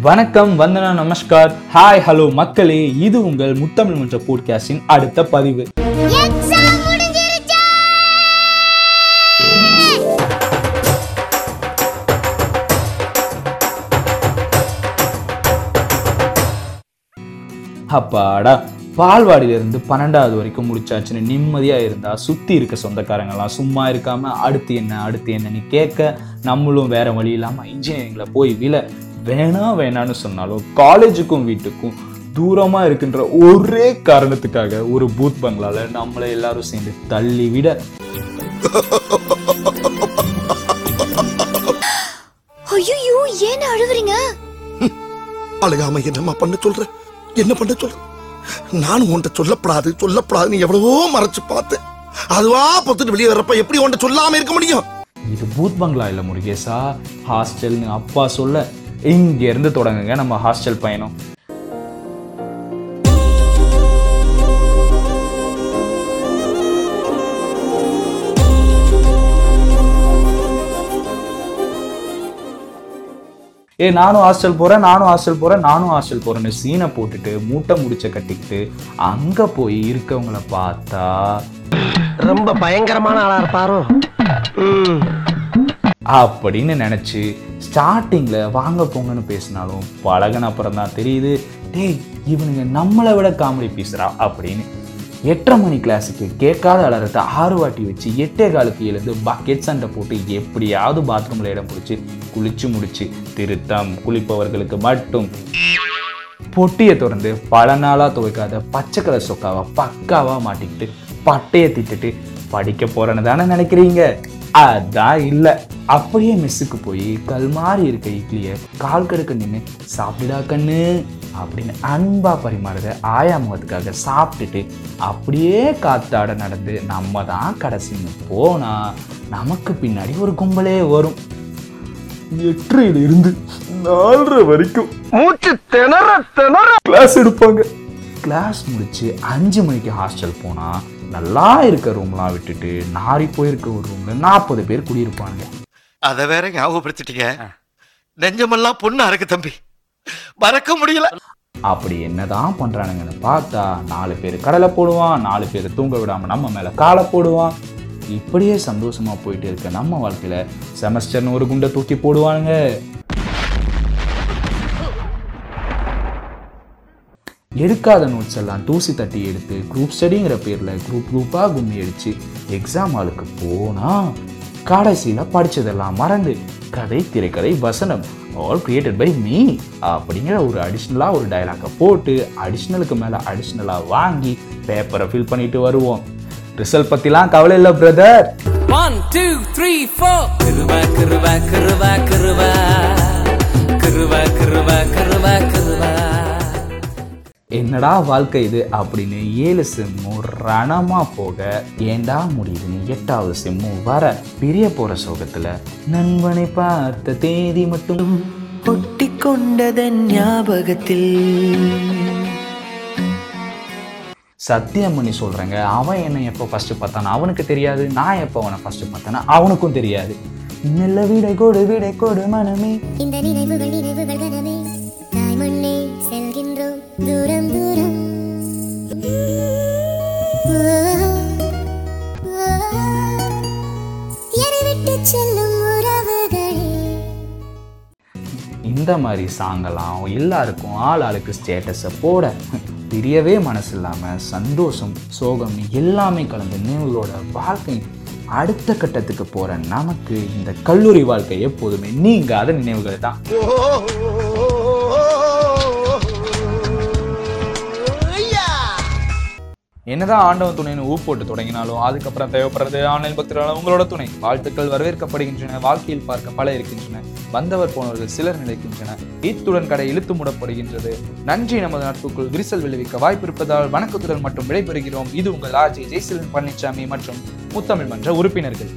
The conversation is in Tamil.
வணக்கம் வந்தனா நமஸ்கார். ஹாய் ஹலோ மக்களே. இது உங்கள் முத்தமிழ் மன்ற போட்காஸ்டின் அடுத்த பதிவு. அப்பாடா பால்வாடியிலிருந்து பன்னெண்டாவது வரைக்கும் முடிச்சாச்சுன்னு நிம்மதியா இருந்தா சுத்தி இருக்க சொந்தக்காரங்கலாம் சும்மா இருக்காம அடுத்து என்ன அடுத்து என்னன்னு கேட்க நம்மளும் வேற வழி இல்லாம இன்ஜினியரிங்ல போய் விழ வேணா வேணான்னு சொன்னாலும் காலேஜுக்கும் வீட்டுக்கும் தூரமா இருக்கின்ற ஒரே காரணத்துக்காக ஒரு பூத் பங்களால நம்மளை எல்லாரும் சேர்ந்து தள்ளி விட. ஐயோ ஏன் அழுவுறீங்க அழுகாம என்னம்மா பண்ண சொல்ற? என்ன பண்ண சொல்ற? நானும் உன்கிட்ட சொல்லப்படாது சொல்லப்படாதுன்னு எவ்வளவோ மறைச்சு பார்த்தேன். அதுவா பொத்துட்டு வெளியே வர்றப்ப எப்படி உன்கிட்ட சொல்லாம இருக்க முடியும்? இது பூத் பங்களா இல்ல முருகேசா. ஹாஸ்டல்னு அப்பா சொல்ல இங்க இருந்து தொடங்குங்க நம்ம ஹாஸ்டல் பயணம். ஏ நானும் ஹாஸ்டல் போகிறேன் நானும் ஹாஸ்டல் போகிறேன் நானும் ஹாஸ்டல் போறேன்னு சீனை போட்டுட்டு மூட்டை முடிச்ச கட்டிக்கிட்டு அங்க போய் இருக்கவங்கள பார்த்தா ரொம்ப பயங்கரமான ஆளாக இருப்பாரோ? அப்படின்னு நினைச்சு ஸ்டார்டிங்ல வாங்க போங்கன்னு பேசினாலும் பழகின அப்புறம் தான் தெரியுது டேய் இவனுங்க நம்மளை விட காமெடி பேசுறா அப்படின்னு எட்டரை மணி கிளாஸுக்கு கேட்காத அலரத்தை ஆறு வாட்டி வச்சு எட்டே காலுக்கு எழுந்து பக்கெட் சண்டை போட்டு எப்படியாவது பாத்ரூம்ல இடம் பிடிச்சி குளிச்சு முடிச்சு திருத்தம் குளிப்பவர்களுக்கு மட்டும். பொட்டியை திறந்து பல நாளா துவைக்காத பச்சை கலர் சொக்காவை பக்காவா மாட்டிக்கிட்டு பட்டையை திட்டுட்டு படிக்க போறேன்னு தானே நினைக்கிறீங்க? அதான் இல்ல. அப்படியே மெஸ்ஸுக்கு போய் கல்மாரி இருக்க இட்லிய கால் கடுக்க நின்று சாப்பிடுடா கண்ணு அப்படின்னு அன்பா பரிமாறுத ஆயா முகத்துக்காக சாப்பிட்டுட்டு அப்படியே காத்தாட நடந்து நம்ம தான் கடைசின்னு போனா நமக்கு பின்னாடி ஒரு கும்பலே வரும். எட்டரையில இருந்து நாலரை வரைக்கும் மூச்சு திணற திணற. கிளாஸ் எடுப்பாங்க. கிளாஸ் முடிச்சு அஞ்சு மணிக்கு ஹாஸ்டல் போனா நல்லா இருக்க ரூம்லாம் விட்டுட்டு நாரி போயிருக்க ஒரு ரூம்ல நாற்பது பேர் குடியிருப்பாங்க அத வேற ஞாபகப்படுத்திட்டீங்க. நெஞ்சமெல்லாம் பொண்ணா இருக்கு தம்பி. மறக்க முடியல. அப்படி என்னதான் பண்றானுங்கன்னு பார்த்தா நாலு பேர் கடலை போடுவான் நாலு பேர் தூங்க விடாம நம்ம மேல காலை போடுவான். இப்படியே சந்தோஷமா போயிட்டு இருக்க நம்ம வாழ்க்கையில செமஸ்டர்னு ஒரு குண்டை தூக்கி போடுவானுங்க. எடுக்காத நோட்ஸ் எல்லாம் தூசி தட்டி எடுத்து குரூப் ஸ்டடிங்கிற பேர்ல குரூப் குரூப்பா கும்மி அடிச்சு எக்ஸாம் ஹாலுக்கு போனா கடைசியில படிச்சதெல்லாம் மறந்து கதை திரைக்கதை வசனம் ஆல் கிரியேட்டட் பை மீ அப்படிங்கிற ஒரு அடிஷ்னலாக ஒரு டயலாக்கை போட்டு அடிஷ்னலுக்கு மேலே அடிஷ்னலாக வாங்கி பேப்பரை ஃபில் பண்ணிட்டு வருவோம் ரிசல்ட் பற்றிலாம் கவலை இல்லை brother One, two, three, four. Kırva, kırva, kırva, kırva. Kırva, என்னடா வாழ்க்கை இது அப்படின்னு ஏழு செம்மும் ரணமா போக ஏண்டா முடியுதுன்னு எட்டாவது செம்மும் வர பிரிய போற சோகத்துல நண்பனை பார்த்த தேதி மட்டும் ஒட்டிக்கொண்டதன் ஞாபகத்தில். சத்தியம் பண்ணி சொல்றேங்க. அவன் என்ன எப்போ ஃபர்ஸ்ட் பார்த்தானா அவனுக்கு தெரியாது. நான் எப்போ அவனை ஃபர்ஸ்ட் பார்த்தேனா அவனுக்கும் தெரியாது. மெல்ல விடை கொடு விடை கொடு மனமே. இந்த நினைவுகள் நினைவுகள் கனவே. தாய் மண்ணே செல்கின்றோம் தூரம் தூரம். செல்லும் இந்த மாதிரி சாங்கெல்லாம் எல்லாருக்கும் ஆள் ஆளுக்கு ஸ்டேட்டஸை போட பிரியவே மனசு இல்லாமல் சந்தோஷம் சோகம் எல்லாமே கலந்த நினைவுகளோட வாழ்க்கை அடுத்த கட்டத்துக்கு போற நமக்கு இந்த கல்லூரி வாழ்க்கை எப்போதுமே நீங்காத நினைவுகள் தான். என்னதான் ஆண்டவன் துணைன்னு ஊ போட்டு தொடங்கினாலும் அதுக்கப்புறம் தேவைப்படுறது ஆன்லைன் பக்தர்களால் உங்களோட துணை. வாழ்த்துக்கள் வரவேற்கப்படுகின்றன வாழ்க்கையில் பார்க்க பல இருக்கின்றன வந்தவர் போனவர்கள் சிலர் நிலைக்கின்றன. இத்துடன் கடை இழுத்து மூடப்படுகின்றது. நன்றி நமது நட்புக்குள் விரிசல் விளைவிக்க வாய்ப்பு இருப்பதால் வணக்கத்துடன் மட்டும் விடைபெறுகிறோம். இது உங்கள் ஆர்ஜி ஜெய்சிலன் பழனிசாமி மற்றும் முத்தமிழ் மன்ற உறுப்பினர்கள்.